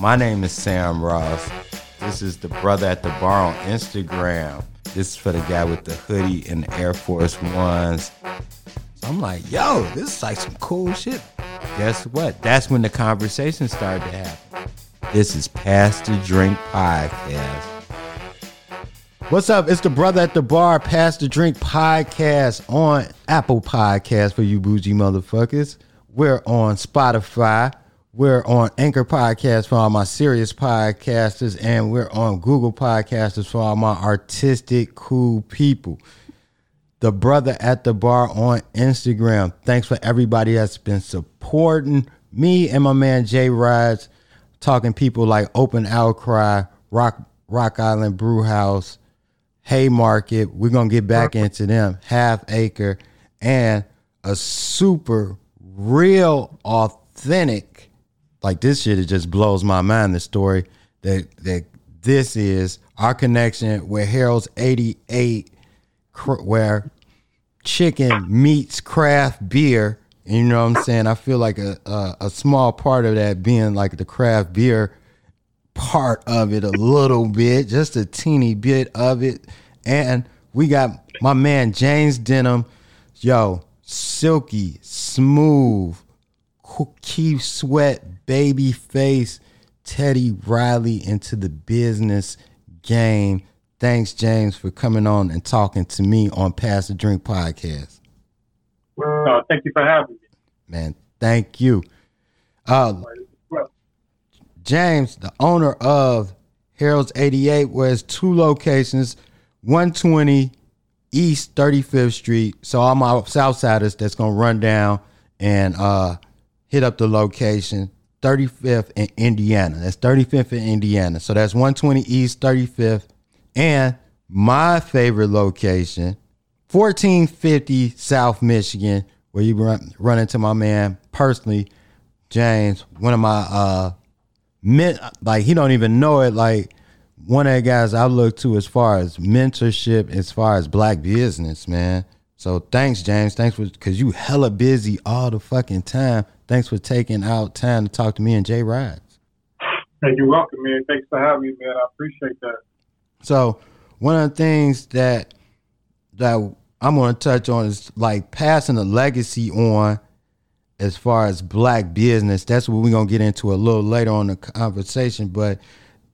My name is Sam Ross. This is the brother at the bar on Instagram. This is for the guy with the hoodie and the Air Force Ones. So I'm like, yo, this is like some cool shit. Guess what? That's when the conversation started to happen. This is Pass the Drink Podcast. What's up? It's the brother at the bar, Pass the Drink Podcast on Apple Podcast for you bougie motherfuckers. We're on Spotify. We're on Anchor Podcast for all my serious podcasters, and we're on Google Podcasters for all my artistic, cool people. The brother at the bar on Instagram. Thanks for everybody that's been supporting me and my man Jay Rides, talking people like Open Outcry, Rock Rock Island Brew House, Haymarket. We're gonna get back into them. Half Acre and a super real authentic like this shit it just blows my mind the story that that this is our connection with Harold's 88 where chicken meets craft beer. You know what I'm saying? I feel like a, a a small part of that being like the craft beer part of it a little bit, just a teeny bit of it. And we got my man James Denham, yo, silky, smooth, Keith Sweat, Babyface, Teddy Riley into the business game. Thanks, James, for coming on and talking to me on Pass the Drink podcast. Uh, thank you for having me. Man, thank you. Uh, James, the owner of Harold's 88, was two locations, 120 East 35th Street. So all my Southsiders that's gonna run down and uh, hit up the location. 35th in Indiana. That's 35th in Indiana. So that's 120 East 35th. And my favorite location, 1450 South Michigan, where you run, run into my man personally, James, one of my uh men like he don't even know it like one of the guys I look to as far as mentorship, as far as black business, man. So thanks, James. Thanks for because you hella busy all the fucking time. Thanks for taking out time to talk to me and Jay Rides. Hey, you're welcome, man. Thanks for having me, man. I appreciate that. So one of the things that that I'm gonna touch on is like passing a legacy on as far as black business. That's what we're gonna get into a little later on the conversation. But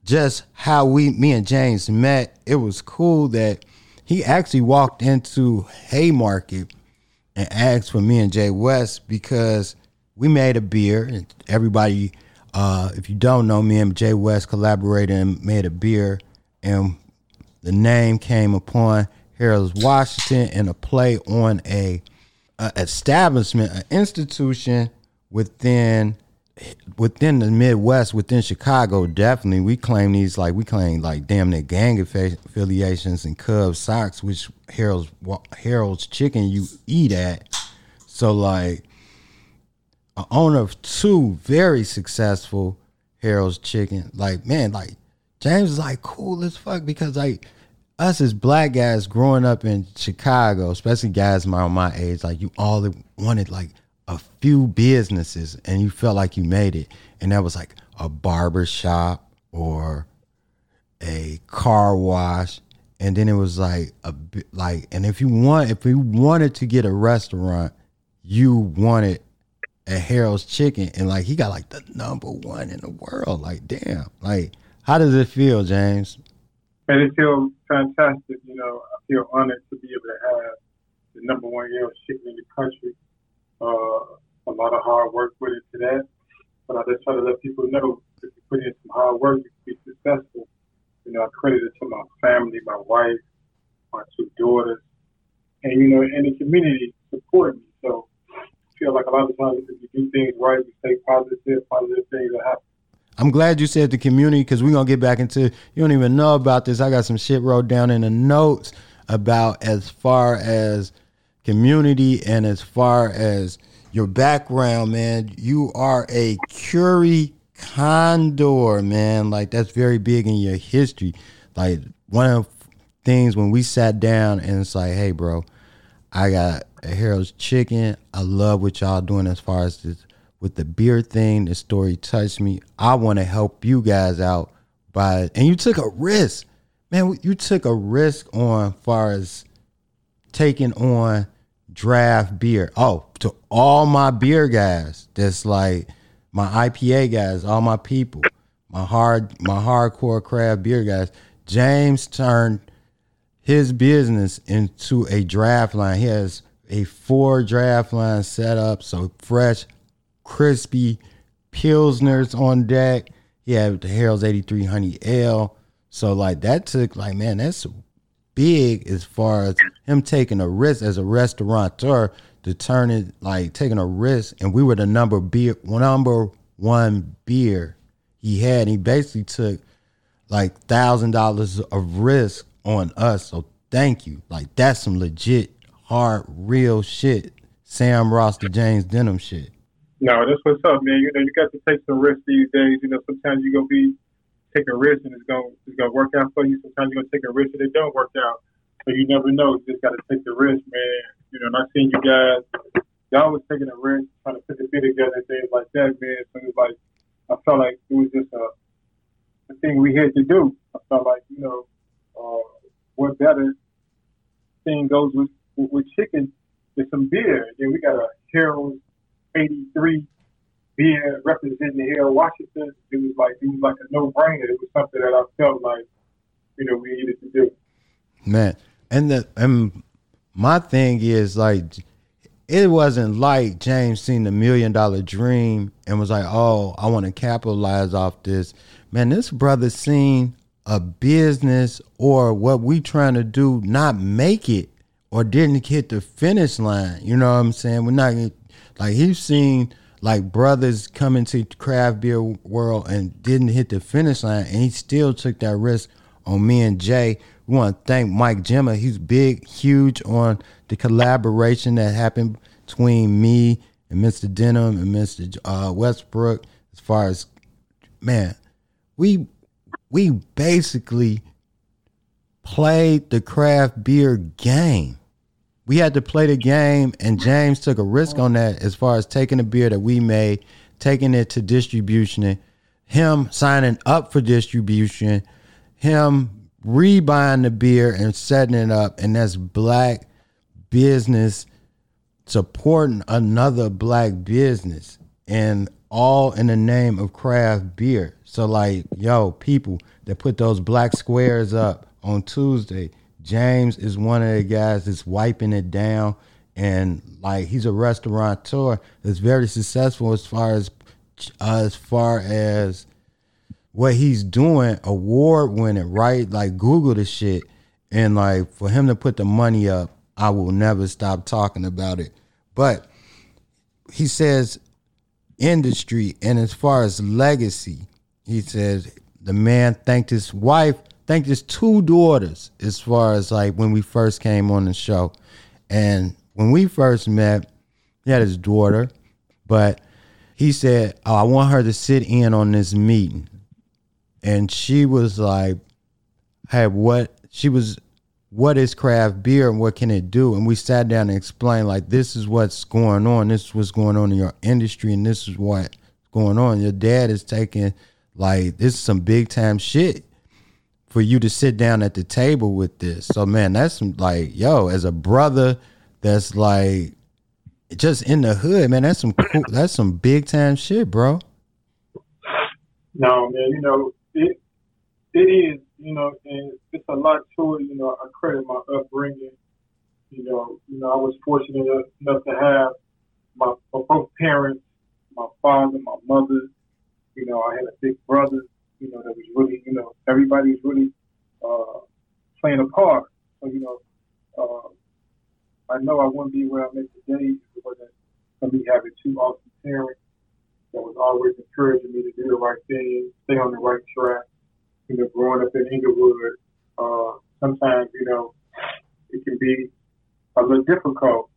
just how we, me and James met, it was cool that he actually walked into Haymarket and asked for me and Jay West because we made a beer and everybody, uh, if you don't know, me and Jay West collaborated and made a beer. And the name came upon Harold's Washington and a play on a, a establishment, an institution within within the Midwest, within Chicago, definitely we claim these like we claim like damn near gang affiliations and Cubs Sox, which Harold's Harold's Chicken you eat at. So like, a owner of two very successful Harold's Chicken, like man, like James is like cool as fuck because like us as black guys growing up in Chicago, especially guys around my age, like you all wanted like a few businesses and you felt like you made it. And that was like a barber shop or a car wash. And then it was like a like and if you want if you wanted to get a restaurant you wanted a Harold's chicken. And like he got like the number one in the world. Like damn. Like how does it feel James? And it feels fantastic you know. I feel honored to be able to have the number one Harold's chicken in the country Uh, a lot of hard work went into that. But I just try to let people know if you put in some hard work, you can be successful. You know, I credit it to my family, my wife, my two daughters, and you know, and the community support me. So I feel like a lot of times if you do things right, you stay positive, positive things will happen. I'm glad you said the community because we're gonna get back into you don't even know about this. I got some shit wrote down in the notes about as far as community and as far as your background, man, you are a Curie Condor, man. Like that's very big in your history. Like one of things when we sat down and it's like, hey, bro, I got a Harold's Chicken. I love what y'all doing as far as this with the beer thing. The story touched me. I want to help you guys out by, and you took a risk, man. You took a risk on far as taking on draft beer. Oh, to all my beer guys, that's like my IPA guys, all my people, my hard, my hardcore craft beer guys. James turned his business into a draft line. He has a four draft line set up, so fresh, crispy pilsners on deck. He had the Harold's 8300 L. So like that took like man, that's big as far as him taking a risk as a restaurateur to turn it like taking a risk. And we were the number beer number one beer he had. And He basically took like thousand dollars of risk on us. So thank you. Like that's some legit, hard, real shit. Sam Ross to James Denham shit. No, that's what's up, man. You know, you got to take some risks these days. You know, sometimes you're gonna be take a risk and it's gonna it's gonna work out for you. Sometimes you're gonna take a risk and it don't work out. So you never know. You just gotta take the risk, man. You know, and I seen you guys y'all was taking a risk, trying to put the bit together and things like that, man. So it was like I felt like it was just a, a thing we had to do. I felt like, you know, uh, what better thing goes with, with, with chicken is some beer. Then we got a Harold 83 beer representing the Harold Washington. It was like it was like a no brainer. It was something that I felt like, you know, we needed to do. Man, and the and my thing is like it wasn't like James seen the million dollar dream and was like, "Oh, I want to capitalize off this." Man, this brother seen a business or what we trying to do not make it or didn't hit the finish line. You know what I'm saying? We're not like he's seen like brothers come into craft beer world and didn't hit the finish line, and he still took that risk on me and Jay. We want to thank Mike Gemma. He's big, huge on the collaboration that happened between me and Mr. Denham and Mr. Uh, Westbrook. As far as man, we we basically played the craft beer game. We had to play the game, and James took a risk on that as far as taking the beer that we made, taking it to distribution, him signing up for distribution, him rebuying the beer and setting it up, and that's black business supporting another black business and all in the name of craft beer. So like, yo, people that put those black squares up on Tuesday, James is one of the guys that's wiping it down and like he's a restaurateur that's very successful as far as uh, as far as what he's doing award winning, right? Like Google the shit and like for him to put the money up, I will never stop talking about it. But he says industry and as far as legacy, he says the man thanked his wife, thanked his two daughters as far as like when we first came on the show. And when we first met, he had his daughter, but he said, oh, I want her to sit in on this meeting. And she was like, hey, what? She was what is craft beer and what can it do? And we sat down and explained like this is what's going on. This is what's going on in your industry, and this is what's going on. Your dad is taking like this is some big time shit for you to sit down at the table with this. So man, that's like yo, as a brother, that's like just in the hood, man. That's some cool, that's some big time shit, bro. No, man, you know it. It is you know, and it's a lot to it. You know, I credit my upbringing. You know, you know, I was fortunate enough to have my, my both parents, my father, my mother. You know, I had a big brother. You know, that was really, you know, everybody was really uh, playing a part. So, you know, uh, I know I wouldn't be where I'm at today if it wasn't for me having two awesome parents that was always encouraging me to do the right thing, stay on the right track you know, growing up in Englewood, uh, sometimes, you know, it can be a little difficult,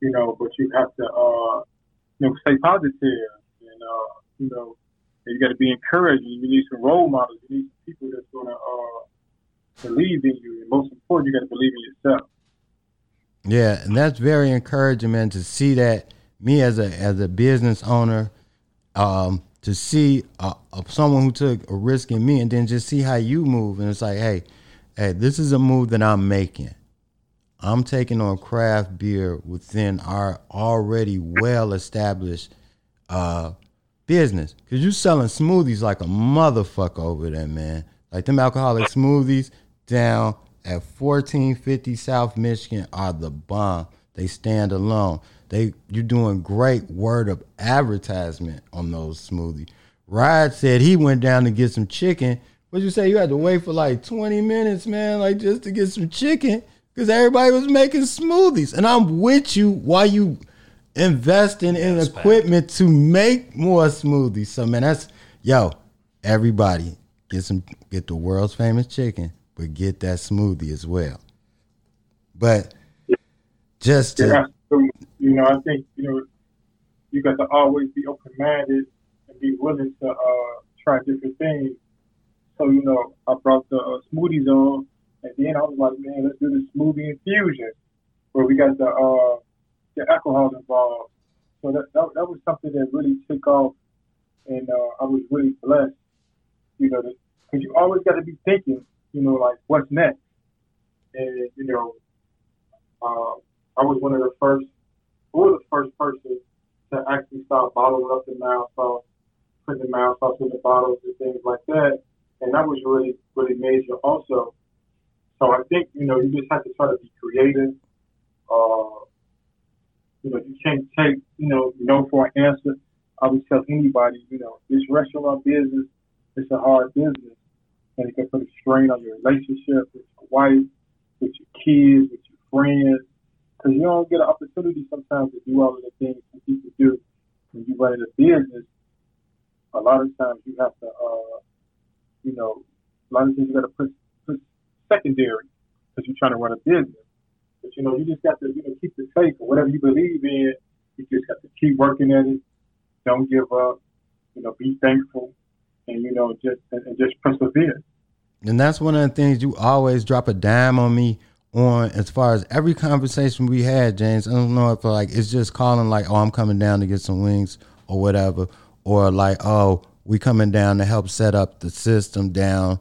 you know, but you have to, uh, you know, stay positive and, uh, you know, you got to be encouraged. You need some role models. You need some people that's going to uh, believe in you. And most important, you got to believe in yourself. Yeah, and that's very encouraging, man, to see that me as a as a business owner, um, to see uh, someone who took a risk in me, and then just see how you move, and it's like, hey, hey, this is a move that I'm making. I'm taking on craft beer within our already well established uh, business. Cause you selling smoothies like a motherfucker over there, man. Like them alcoholic smoothies down at 1450 South Michigan are the bomb. They stand alone. They you're doing great word of advertisement on those smoothies. Rod said he went down to get some chicken. What'd you say? You had to wait for like 20 minutes, man, like just to get some chicken because everybody was making smoothies. And I'm with you while you investing in equipment to make more smoothies. So man, that's yo, everybody get some get the world's famous chicken, but get that smoothie as well. But just to, yeah, you know, I think you know you got to always be open minded and be willing to uh, try different things. So you know, I brought the uh, smoothies on, and then I was like, man, let's do the smoothie infusion, where we got the uh, the alcohol involved. So that, that, that was something that really took off, and uh, I was really blessed. You know, because you always got to be thinking, you know, like what's next. And you know, uh, I was one of the first, or the first person to actually start bottling up the mild sauce, putting the mild sauce in the bottles and things like that. And that was really, really major also. So I think, you know, you just have to try to be creative. Uh, you know, you can't take, you know, no for an answer. I would tell anybody, you know, this restaurant business is a hard business. And it can put a strain on your relationship with your wife, with your kids, with your friends. Because you don't get an opportunity sometimes to do all of the things that people do. When you run a business, a lot of times you have to, uh, you know, a lot of things you got to put, put secondary because you're trying to run a business. But you know, you just got to you know keep the faith or whatever you believe in. You just got to keep working at it. Don't give up. You know, be thankful, and you know, just and just persevere. And that's one of the things you always drop a dime on me on as far as every conversation we had, James. I don't know if like it's just calling like, oh, I'm coming down to get some wings or whatever, or like, oh, we coming down to help set up the system down,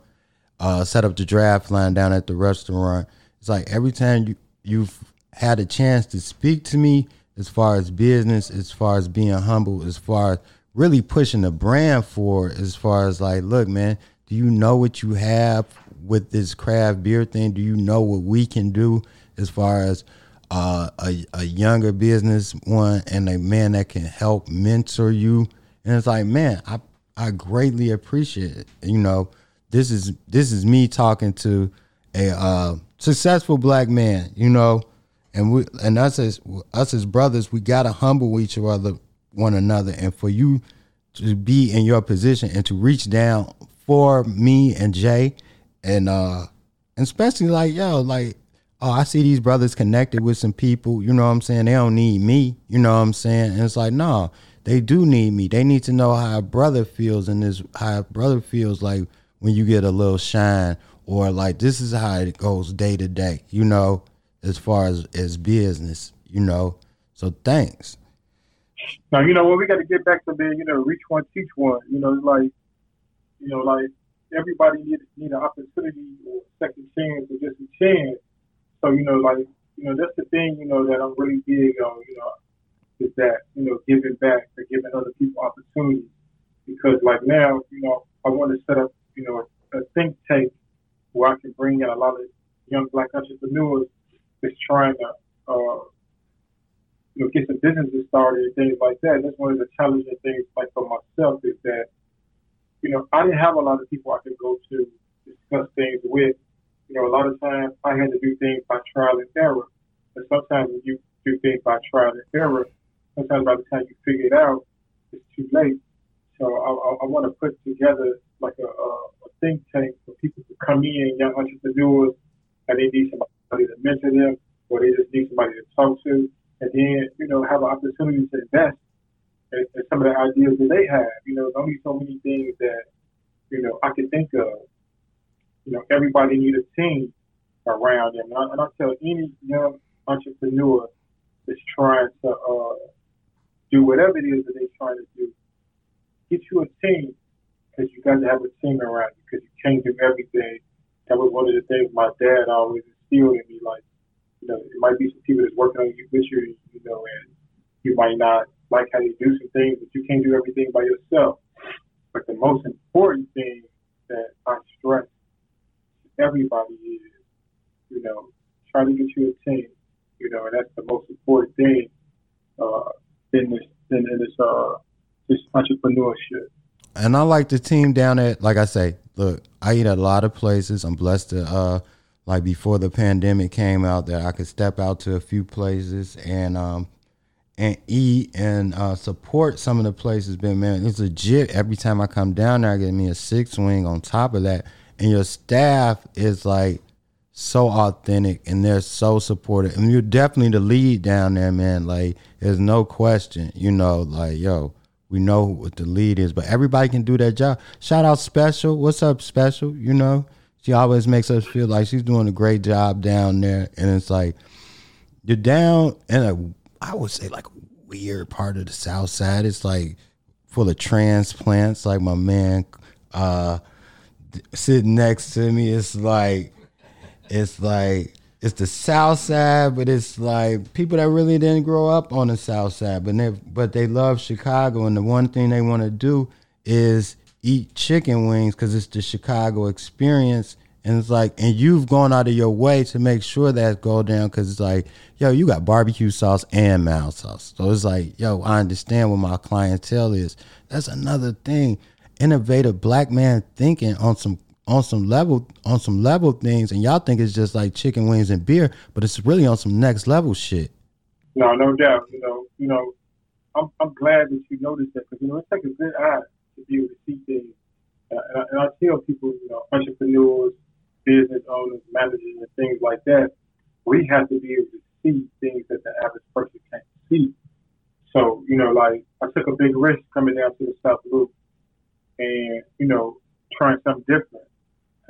uh, set up the draft line down at the restaurant. It's like every time you you've had a chance to speak to me as far as business, as far as being humble, as far as really pushing the brand forward, as far as like, look, man, do you know what you have with this craft beer thing? Do you know what we can do as far as uh, a, a younger business one and a man that can help mentor you? And it's like, man, I I greatly appreciate it. You know, this is this is me talking to a uh, successful black man, you know, and we and us as us as brothers, we gotta humble each other, one another, and for you to be in your position and to reach down for me and Jay, and uh, and especially like yo, like oh, I see these brothers connected with some people, you know what I'm saying? They don't need me, you know what I'm saying? And it's like, no, they do need me. They need to know how a brother feels and this how a brother feels like when you get a little shine or like this is how it goes day to day, you know, as far as as business, you know. So thanks. Now you know what we got to get back to being, you know, reach one, teach one. You know, like, you know, like everybody need need an opportunity or second chance or just a chance. So you know, like, you know, that's the thing, you know, that I'm really big on. You know, is that you know giving back or giving other people opportunities. Because like now, you know, I want to set up, you know, a think tank where I can bring in a lot of young black entrepreneurs that's trying to, uh, you know, get some businesses started and things like that. And that's one of the challenging things, like for myself, is that, you know, I didn't have a lot of people I could go to discuss things with. You know, a lot of times I had to do things by trial and error. And sometimes when you do things by trial and error, sometimes by the time you figure it out, it's too late. So I, I, I want to put together like a, a, a think tank for people come in, young entrepreneurs, and they need somebody to mentor them, or they just need somebody to talk to, and then you know have an opportunity to invest in, in some of the ideas that they have. You know, there's only so many things that you know I can think of. You know, everybody need a team around them, and I, and I tell any young entrepreneur that's trying to uh, do whatever it is that they're trying to do. Get you a team because you got to have a team around you because you can't do everything. That was one of the things my dad always instilled in me. Like, you know, it might be some people that's working on you with you, you know, and you might not like how you do some things, but you can't do everything by yourself. But the most important thing that I stress to everybody is, you know, try to get you a team, you know, and that's the most important thing uh, in this in, in this uh, this entrepreneurship. And I like the team down at, like I say, look, I eat at a lot of places. I'm blessed to, uh, like before the pandemic came out, that I could step out to a few places and um, and eat and uh, support some of the places. Been man, it's legit. Every time I come down there, I get me a six wing on top of that, and your staff is like so authentic and they're so supportive. And you're definitely the lead down there, man. Like, there's no question. You know, like, yo, we know what the lead is, but everybody can do that job. Shout out Special. What's up, Special? You know, she always makes us feel like she's doing a great job down there. And it's like, you're down in a, I would say, like a weird part of the South Side. It's like full of transplants. Like my man uh, sitting next to me, it's like, it's like it's the South Side, but it's like people that really didn't grow up on the South Side, but they but they love Chicago, and the one thing they want to do is eat chicken wings because it's the Chicago experience. And it's like, and you've gone out of your way to make sure that go down because it's like, yo, you got barbecue sauce and mild sauce. So it's like, yo, I understand what my clientele is. That's another thing. Innovative black man thinking on some on some level on some level things, and y'all think it's just like chicken wings and beer, but it's really on some next level shit. No, no doubt. You know, you know, I'm I'm glad that you noticed that because you know it takes a good eye to be able to see things. Uh, and, I, and I tell people, you know, entrepreneurs, business owners, managers, and things like that, we have to be able to see things that the average person can't see. So, you know, like I took a big risk coming down to the South Loop and, you know, trying something different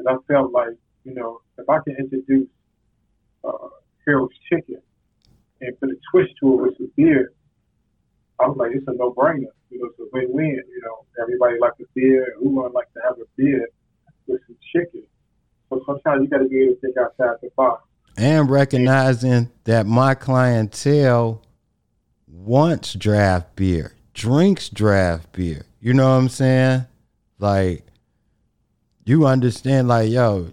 I felt like, you know, if I can introduce uh, Harold's Chicken and put a twist to it with some beer, I was like, it's a no-brainer. You know, it's a win-win. You know, everybody likes a beer, and who wouldn't like to have a beer with some chicken? So sometimes you got to be able to think outside the box. And recognizing that my clientele wants draft beer, drinks draft beer. You know what I'm saying? Like, you understand, like, yo,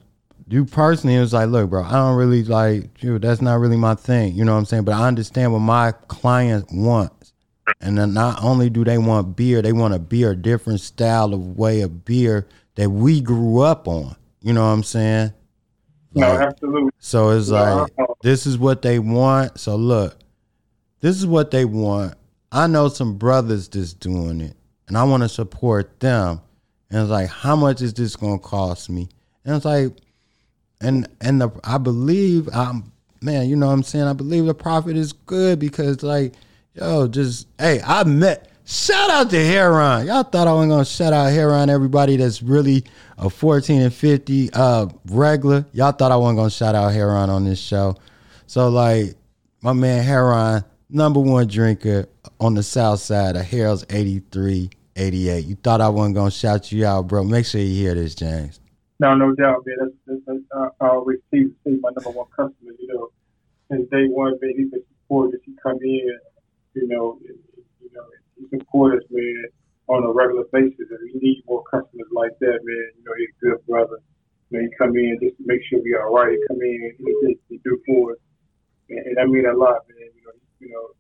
you personally it was like, look, bro, I don't really like you. That's not really my thing. You know what I'm saying? But I understand what my client wants. And then not only do they want beer, they want a beer, different style of way of beer that we grew up on. You know what I'm saying? Like, no, absolutely. So it's like this is what they want. So look, this is what they want. I know some brothers that's doing it, and I want to support them. And it's like, how much is this gonna cost me? And it's like, and and the, I believe I'm man, you know what I'm saying? I believe the profit is good because like, yo, just hey, I met shout out to Heron. Y'all thought I wasn't gonna shout out Heron, everybody that's really a 14 and 50 uh regular. Y'all thought I wasn't gonna shout out Heron on this show. So like my man Heron, number one drinker on the south side of Harold's 83 88. You thought I wasn't gonna shout you out, bro. Make sure you hear this, James. No, no doubt, man. That's, that's, that's I always see, see my number one customer. You know, since day one, man, he's been supportive. He come in, you know, you know, he support us, man, on a regular basis, and we need more customers like that, man. You know, he's a good brother. You know, he come in just to make sure we are right. He come in, he, he, he do for us, and, and that mean a lot, man. You know, you know,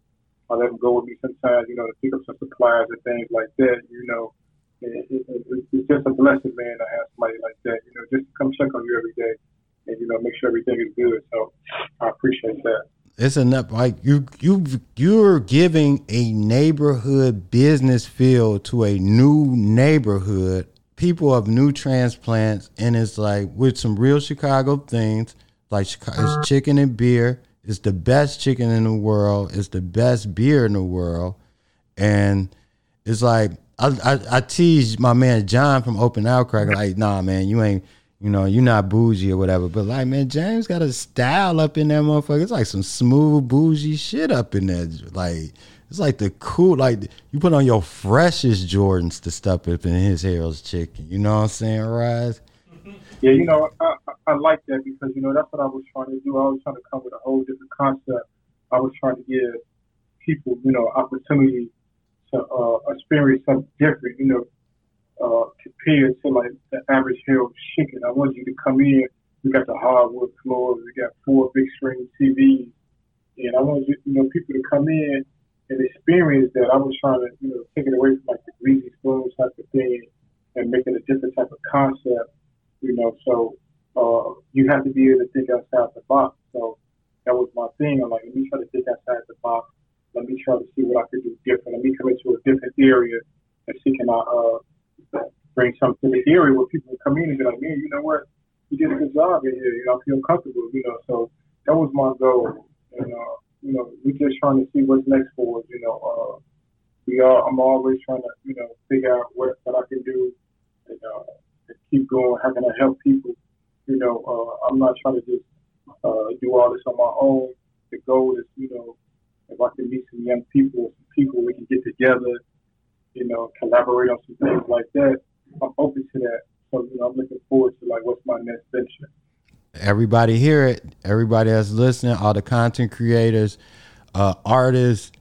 I let him go with me sometimes, you know, to pick up some supplies and things like that, you know. It, it, it, it's just a blessing, man, to have somebody like that, you know, just come check on you every day and, you know, make sure everything is good. So I appreciate that. It's enough. Like you, you, you're giving a neighborhood business feel to a new neighborhood, people of new transplants, and it's like with some real Chicago things, like it's chicken and beer it's the best chicken in the world. It's the best beer in the world, and it's like I I, I tease my man John from Open Outcry like, nah, man, you ain't. You know, you're not bougie or whatever, but like, man, James got a style up in that motherfucker. It's like some smooth bougie shit up in there. Like, it's like the cool, like you put on your freshest Jordans to step up in his Harold's Chicken. You know what I'm saying, Rise? Yeah, you know, I, I, I like that because you know that's what I was trying to do. I was trying to come with a whole different concept. I was trying to give people, you know, opportunity to uh, experience something different. You know, uh, compared to like the average Harold chicken. I want you to come in. We got the hardwood floors. We got four big screen TVs, and I want you, you know, people to come in and experience that. I was trying to, you know, take it away from like the greasy spoon type of thing and make it a different type of concept. You know, so uh, you have to be able to think outside the box. So that was my thing. I'm like, let me try to think outside the box. Let me try to see what I could do different. Let me come into a different area and see can I uh, bring something to the area where people come in and be like, man, you know what? You did a good job in here. You know, I feel comfortable. You know, so that was my goal. And uh, you know, we're just trying to see what's next for us. You know, uh, we are. I'm always trying to, you know, figure out what, what I can do and, uh, keep going. How can I help people? You know, uh, I'm not trying to just uh, do all this on my own. The goal is, you know, if I can meet some young people, some people we can get together, you know, collaborate on some things like that. I'm open to that. So, you know, I'm looking forward to like what's my next venture. Everybody hear it. Everybody that's listening, all the content creators, uh, artists,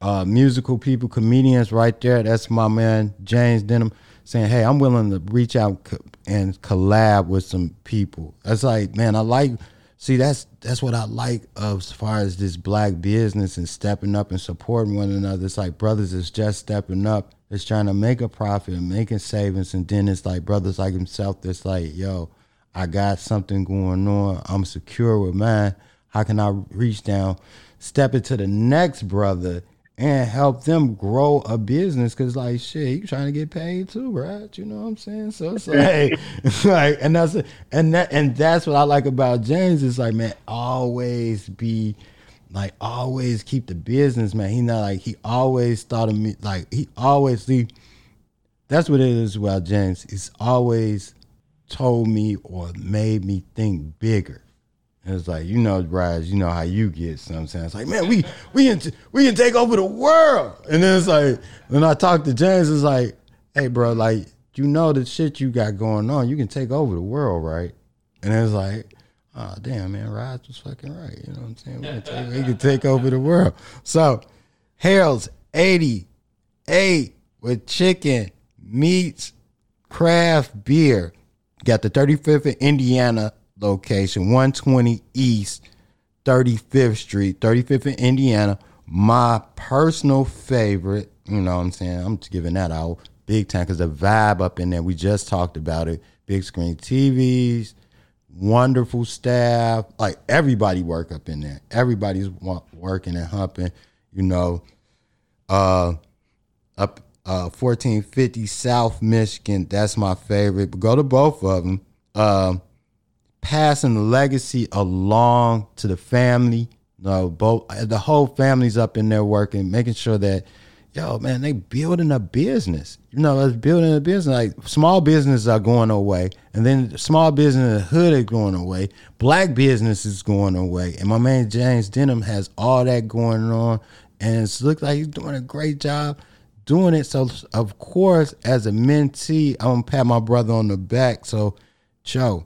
uh, musical people, comedians, right there. That's my man James Denham saying, "Hey, I'm willing to reach out and collab with some people." That's like, man, I like. See, that's that's what I like as far as this black business and stepping up and supporting one another. It's like brothers is just stepping up. It's trying to make a profit and making savings, and then it's like brothers like himself that's like, yo, I got something going on. I'm secure with mine. How can I reach down, step into the next brother and help them grow a business? Cause like shit, you trying to get paid too, right? You know what I'm saying? So it's like, like, and that's and that and that's what I like about James. Is like, man, always be like always keep the business, man. He not like he always thought of me like he always see. That's what it is about James. He's always told me or made me think bigger. And it's like you know, Rise, you know how you get. Sometimes it's like, man, we we can we can take over the world. And then it's like when I talk to James, it's like, hey, bro, like you know the shit you got going on, you can take over the world, right? And it's like, oh damn, man, Rise was fucking right. You know what I'm saying? We can take, we can take over the world. So Harold's 88 with chicken, meets, craft beer. Got the 35th in Indiana location, 120 East 35th Street, 35th in Indiana. My personal favorite, you know what I'm saying? I'm just giving that out big time because the vibe up in there, we just talked about it. Big screen TVs, wonderful staff. Like everybody work up in there. Everybody's working and humping, you know. Uh, up uh, 1450 South Michigan. That's my favorite. But go to both of them. Uh, passing the legacy along to the family. You know, both the whole family's up in there working, making sure that, yo, man, they building a business. You know, it's building a business. Like small businesses are going away, and then small business in the hood is going away. Black business is going away, and my man James Denham has all that going on, and it looks like he's doing a great job doing it. So of course, as a mentee, I'm gonna pat my brother on the back. So, Joe,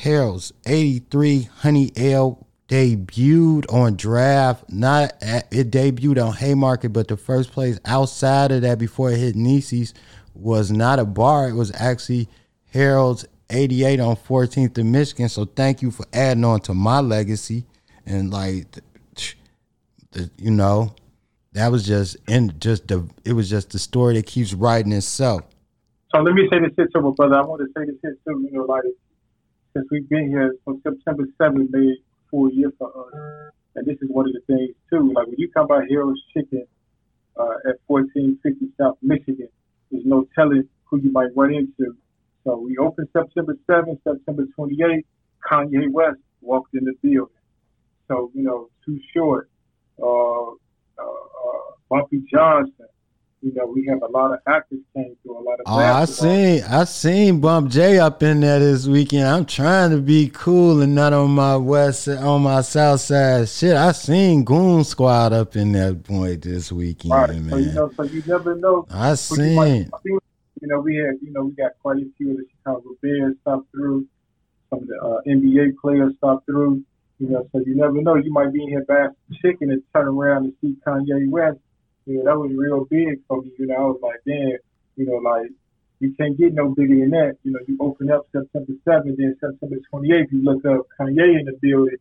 Harold's 83 Honey Ale debuted on draft. Not at, it debuted on Haymarket, but the first place outside of that before it hit Nieces was not a bar. It was actually Harold's 88 on 14th in Michigan. So thank you for adding on to my legacy and like, you know, that was just in just the it was just the story that keeps writing itself. So let me say this here to my brother. I want to say this here. You know, like since we've been here from September seventh, made four years for us, and this is one of the things too. Like when you come by Harold's Chicken uh, at fourteen fifty South Michigan, there's no telling who you might run into. So we opened September seventh, September twenty eighth. Kanye West walked in the building. So you know, too short. Uh, uh, uh, Bumpy Johnson, you know, we have a lot of actors came through, a lot of. Oh, I seen, I seen Bump J up in there this weekend. I'm trying to be cool and not on my west, on my south side. Shit, I seen Goon Squad up in that point this weekend, right. man. So you know, so you never know. I seen. You, you know, we had, you know, we got quite a few of the Chicago Bears stop through. Some of the uh, NBA players stop through. You know, so you never know. You might be in here back chicken and turn around and see Kanye West yeah, that was real big for me. You know, I was like, damn, you know, like you can't get no bigger than that. You know, you open up September 7th, then September 28th, you look up Kanye in the building.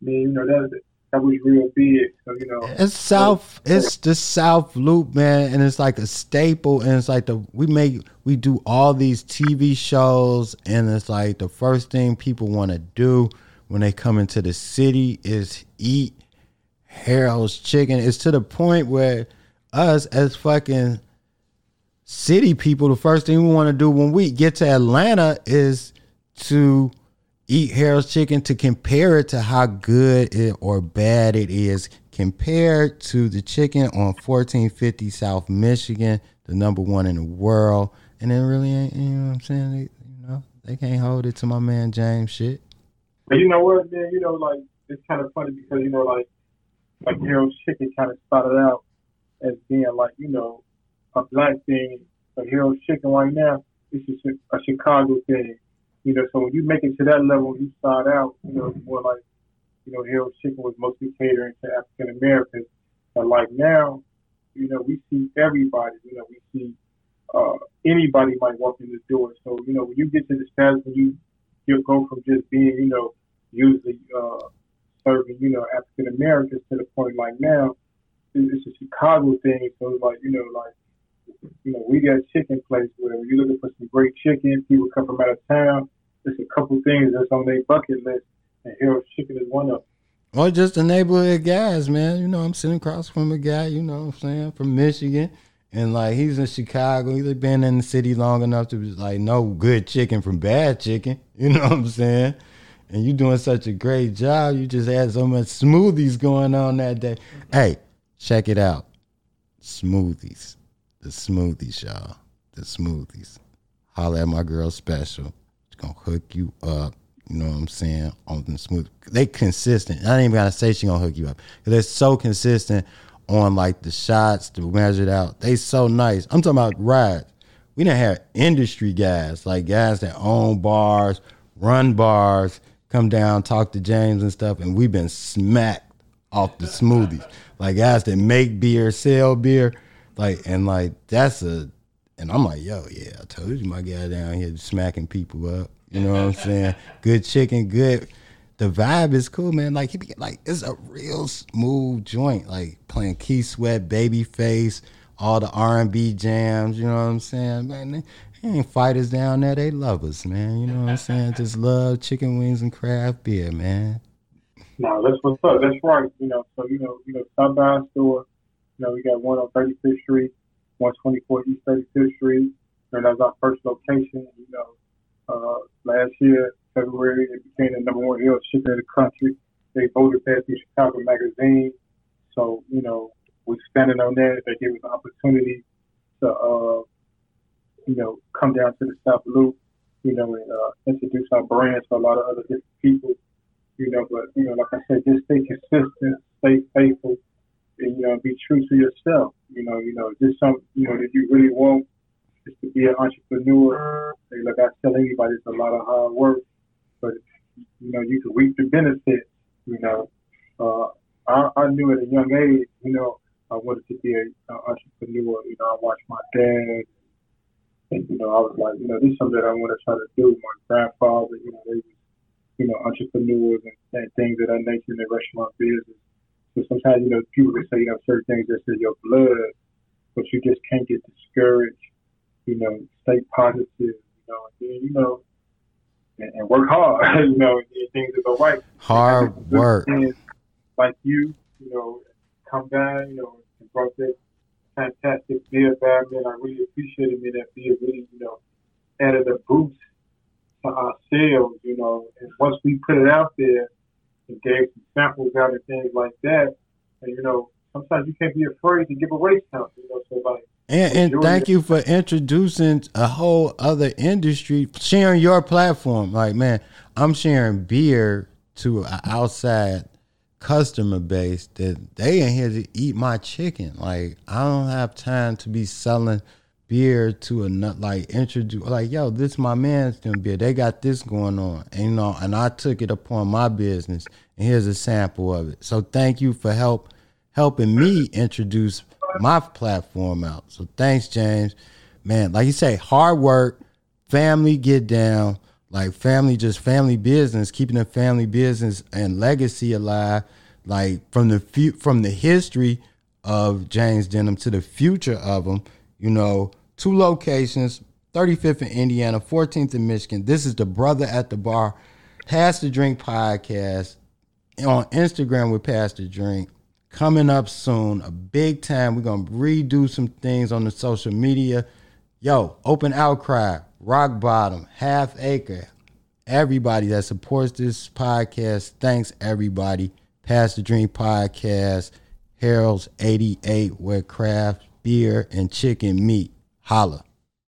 Then, you know, that, that was real big. So, you know. It's South, it's the South Loop, man. And it's like a staple. And it's like the, we make, we do all these TV shows. And it's like the first thing people want to do when they come into the city is eat Harold's chicken. It's to the point where, us as fucking city people, the first thing we want to do when we get to Atlanta is to eat Harold's chicken to compare it to how good it or bad it is compared to the chicken on 1450 South Michigan, the number one in the world. And it really ain't, you know what I'm saying? They, you know, they can't hold it to my man James shit. But you know what, man? You know, like, it's kind of funny because, you know, like, like Harold's chicken kind of started out as being like, you know, a black thing, a hero chicken right now, it's just a, Chicago thing. You know, so when you make it to that level, you start out, you know, more like, you know, Harold's Chicken was mostly catering to African Americans. But like now, you know, we see everybody. You know, we see uh, anybody might walk in the door. So you know, when you get to the status when you you go from just being, you know, usually uh, serving, you know, African Americans to the point like now, it's a Chicago thing. So like, you know, like, you know, we got chicken place where you're looking for some great chicken, people come from out of town. There's a couple things that's on their bucket list, and Harold's Chicken is one of them. Or just the neighborhood guys, man. You know, I'm sitting across from a guy, you know what I'm saying, from Michigan. And like he's in Chicago. He's been in the city long enough to be like know good chicken from bad chicken. You know what I'm saying? And you doing such a great job. You just had so much smoothies going on that day. Hey, Check it out. Smoothies. The smoothies, y'all. The smoothies. Holla at my girl special. She's gonna hook you up. You know what I'm saying? On the smooth. They consistent. I ain't even gotta say she gonna hook you up. They're so consistent on like the shots to measure it out. They so nice. I'm talking about rides. We didn't have industry guys, like guys that own bars, run bars, come down, talk to James and stuff, and we've been smacked off the smoothies like guys that make beer, sell beer, like and like that's a and I'm like, yo, yeah, I told you my guy down here smacking people up. You know what I'm saying? Good chicken, good. The vibe is cool, man. Like he be like it's a real smooth joint. Like playing Keith Sweat, Babyface, all the R and B jams. You know what I'm saying, man? They, ain't fighters down there. They love us, man. You know what I'm saying? Just love chicken wings and craft beer, man. No, that's what's up. That's right. You know, so you know, you know, stop by our store. You know, we got one on 35th Street, 124 East 35th Street, and that's our first location. You know, uh, last year February it became the number one hill chicken in the country. They voted that in Chicago Magazine. So you know, we're standing on that. They gave us an opportunity to, uh, you know, come down to the South Loop, you know, and uh, introduce our brand to a lot of other different people you know, but you know, like I said, just stay consistent, stay faithful, and you know, be true to yourself. You know, you know, just some, you know, that you really want is to be an entrepreneur. Like I tell anybody, it's a lot of hard work, but you know, you can reap the benefits. You know, uh, I, I knew at a young age, you know, I wanted to be an entrepreneur. You know, I watched my dad. And, you know, I was like, you know, this is something that I want to try to do. My grandfather, you know, they was you know, entrepreneurs and, and things of that nature in the restaurant business. So sometimes, you know, people can say, you know, certain things that's in your blood, but you just can't get discouraged. You know, stay positive, you know, and then, you know, and, and work hard, you know, and things that go right. Hard work. Like you, you know, come down, you know, and brought that fantastic beer back, man. I really appreciated me that beer really, you know, added a boost to ourselves, you know, and once we put it out there and gave some samples out and things like that, and you know, sometimes you can't be afraid to give away something, you know, so like And, and thank you for introducing a whole other industry, sharing your platform. Like, man, I'm sharing beer to an outside customer base that they ain't here to eat my chicken. Like, I don't have time to be selling beer to a nut like introduce like yo this my man's doing beer. They got this going on. And you know and i took it upon my business. And here's a sample of it. So thank you for help helping me introduce my platform out. So thanks james. Man like you say hard work family get down like family just family business keeping the family business and legacy alive like from the fu- from the history of james denham to the future of him you know two locations 35th in Indiana, 14th in Michigan. This is the Brother at the Bar, Pass the Drink podcast on Instagram with Pass the Drink. Coming up soon, a big time. We're gonna redo some things on the social media. Yo, Open Outcry, Rock Bottom, Half Acre, everybody that supports this podcast. Thanks everybody. Pass the Drink podcast, Harold's 88, where craft beer and chicken meet. Holla.